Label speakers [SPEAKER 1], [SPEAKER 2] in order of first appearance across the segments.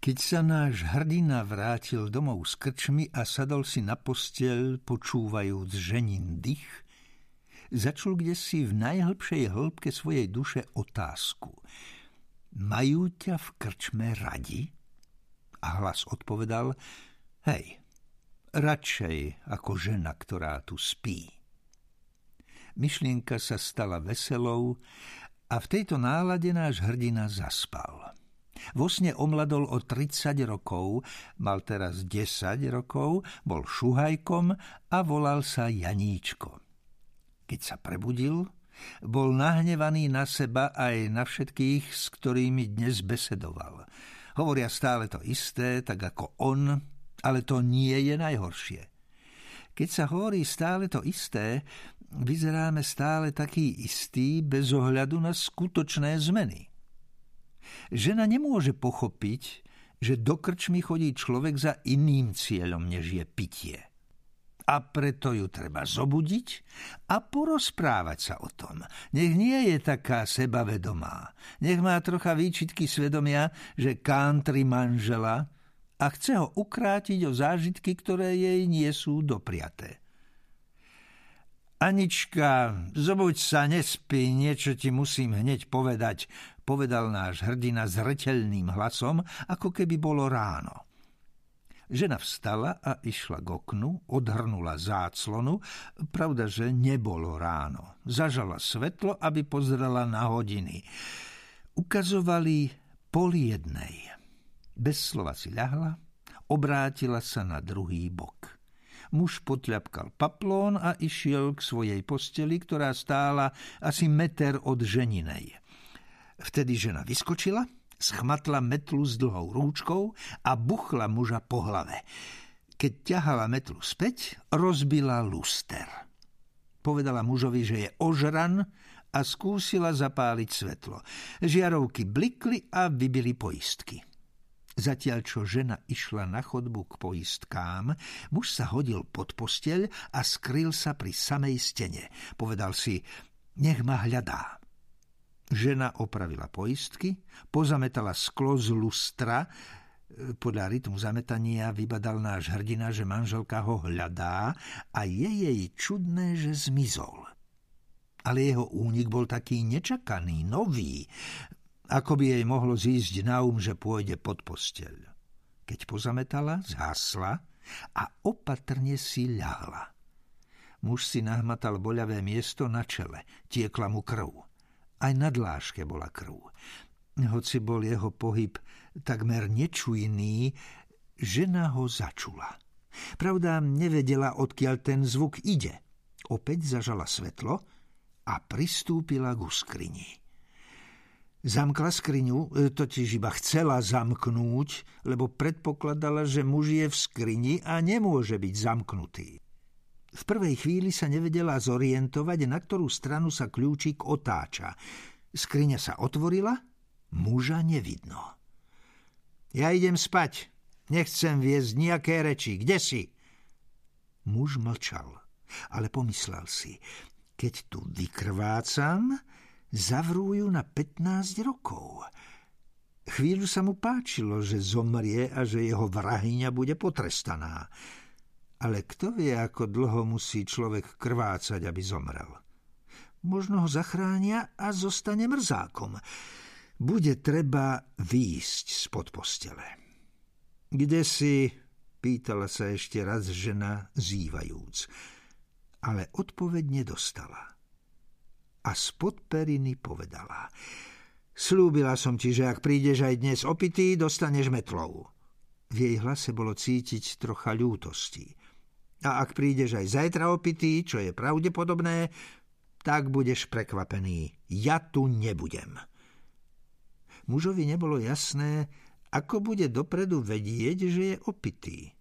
[SPEAKER 1] Keď sa náš hrdina vrátil domov s krčmi a sadol si na posteľ, počúvajúc ženin dých, začul kde si v najhlbšej hĺbke svojej duše otázku. Majú ťa v krčme radi? A hlas odpovedal, hej, radšej ako žena, ktorá tu spí. Myšlienka sa stala veselou a v tejto nálade náš hrdina zaspal. Vo sne omladol o 30 rokov, mal teraz 10 rokov, bol šuhajkom a volal sa Janíčko. Keď sa prebudil, bol nahnevaný na seba aj na všetkých, s ktorými dnes besedoval. Hovoria stále to isté, tak ako on, ale to nie je najhoršie. Keď sa hovorí stále to isté, vyzeráme stále taký istý bez ohľadu na skutočné zmeny. Žena nemôže pochopiť, že do krčmy chodí človek za iným cieľom, než je pitie. A preto ju treba zobudiť a porozprávať sa o tom. Nech nie je taká sebavedomá. Nech má trocha výčitky svedomia, že country manžela a chce ho ukrátiť o zážitky, ktoré jej nie sú dopriaté. Anička, zobuď sa, nespí, niečo ti musím hneď povedať, povedal náš hrdina zreteľným hlasom, ako keby bolo ráno. Žena vstala a išla k oknu, odhrnula záclonu, pravda, že nebolo ráno. Zažala svetlo, aby pozrela na hodiny. Ukazovali pol jednej. Bez slova si ľahla, obrátila sa na druhý bok. Muž potľapkal paplón a išiel k svojej posteli, ktorá stála asi meter od ženinej. Vtedy žena vyskočila, schmatla metlu s dlhou rúčkou a buchla muža po hlave. Keď ťahala metlu späť, rozbila luster. Povedala mužovi, že je ožran a skúsila zapáliť svetlo. Žiarovky blikli a vybili poistky. Zatiaľ, čo žena išla na chodbu k poistkám, muž sa hodil pod posteľ a skryl sa pri samej stene. Povedal si, nech ma hľadá. Žena opravila poistky, pozametala sklo z lustra, podľa rytmu zametania vybadal náš hrdina, že manželka ho hľadá a je jej čudné, že zmizol. Ale jeho únik bol taký nečakaný, nový, ako by jej mohlo zísť na um, že pôjde pod posteľ. Keď pozametala, zhasla a opatrne si ľahla. Muž si nahmatal boľavé miesto na čele, tiekla mu krv. Aj na dláške bola krv. Hoci bol jeho pohyb takmer nečujný, žena ho začula. Pravda, nevedela, odkiaľ ten zvuk ide. Opäť zažala svetlo a pristúpila ku skrini. Zamkla skriňu, e, totiž iba chcela zamknúť, lebo predpokladala, že muž je v skrini a nemôže byť zamknutý. V prvej chvíli sa nevedela zorientovať, na ktorú stranu sa kľúčik otáča. Skriňa sa otvorila, muža nevidno. Ja idem spať, nechcem viesť nejaké reči. Kde si? Muž mlčal, ale pomyslel si, keď tu vykrvácam, zavrú ju na 15 rokov. Chvíľu sa mu páčilo, že zomrie a že jeho vrahyňa bude potrestaná. Ale kto vie, ako dlho musí človek krvácať, aby zomrel. Možno ho zachránia a zostane mrzákom. Bude treba výjsť spod postele. Kde si, pýtala sa ešte raz žena, zývajúc. Ale odpoveď nedostala a spod periny povedala Slúbila som ti, že ak prídeš aj dnes opitý, dostaneš metlou. V jej hlase bolo cítiť trocha ľútosti. A ak prídeš aj zajtra opitý, čo je pravdepodobné, tak budeš prekvapený. Ja tu nebudem. Mužovi nebolo jasné, ako bude dopredu vedieť, že je opitý.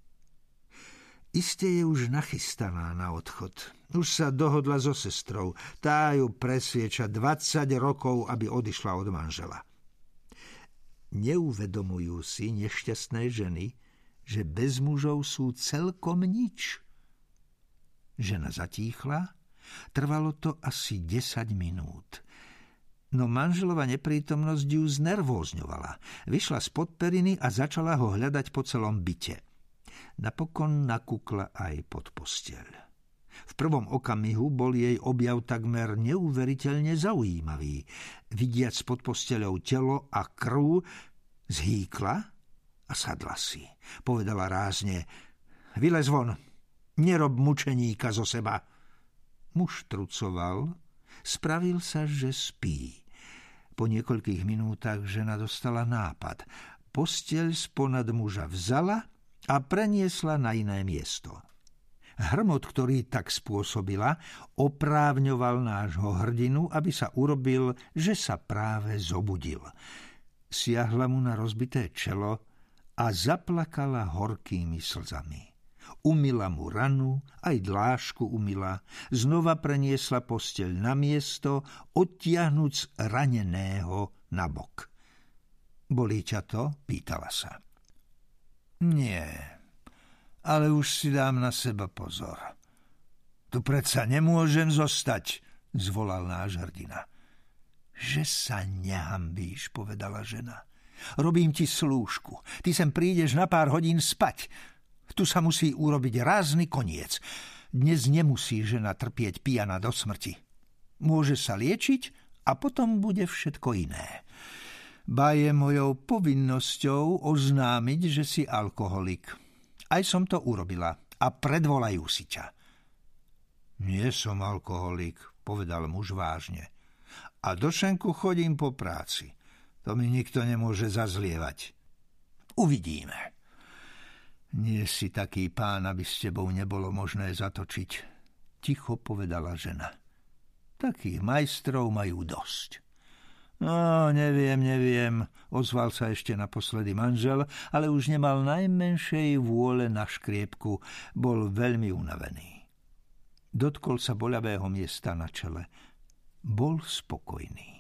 [SPEAKER 1] Iste je už nachystaná na odchod. Už sa dohodla so sestrou. Tá ju presvieča 20 rokov, aby odišla od manžela. Neuvedomujú si nešťastné ženy, že bez mužov sú celkom nič. Žena zatíchla, trvalo to asi 10 minút. No manželova neprítomnosť ju znervózňovala. Vyšla z podperiny a začala ho hľadať po celom byte. Napokon nakúkla aj pod posteľ. V prvom okamihu bol jej objav takmer neuveriteľne zaujímavý. Vidiac pod posteľou telo a krv, zhýkla a sadla si. Povedala rázne, vylez von, nerob mučeníka zo seba. Muž trucoval, Spravil sa, že spí. Po niekoľkých minútach žena dostala nápad. Posteľ sponad muža vzala a preniesla na iné miesto. Hrmot, ktorý tak spôsobila, oprávňoval nášho hrdinu, aby sa urobil, že sa práve zobudil. Siahla mu na rozbité čelo a zaplakala horkými slzami. Umila mu ranu, aj dlášku umila, znova preniesla posteľ na miesto, odtiahnuc raneného na bok. Bolí ťa to? Pýtala sa. Nie, ale už si dám na seba pozor. Tu predsa nemôžem zostať, zvolal náš hrdina. Že sa nehambíš, povedala žena. Robím ti slúžku. Ty sem prídeš na pár hodín spať. Tu sa musí urobiť rázny koniec. Dnes nemusí žena trpieť pijana do smrti. Môže sa liečiť a potom bude všetko iné. Ba je mojou povinnosťou oznámiť, že si alkoholik. Aj som to urobila a predvolajú si ťa. Nie som alkoholik, povedal muž vážne. A do šenku chodím po práci. To mi nikto nemôže zazlievať. Uvidíme. Nie si taký pán, aby s tebou nebolo možné zatočiť, ticho povedala žena. Takých majstrov majú dosť. No, neviem, neviem, ozval sa ešte naposledy manžel, ale už nemal najmenšej vôle na škriepku, bol veľmi unavený. Dotkol sa boľavého miesta na čele. Bol spokojný.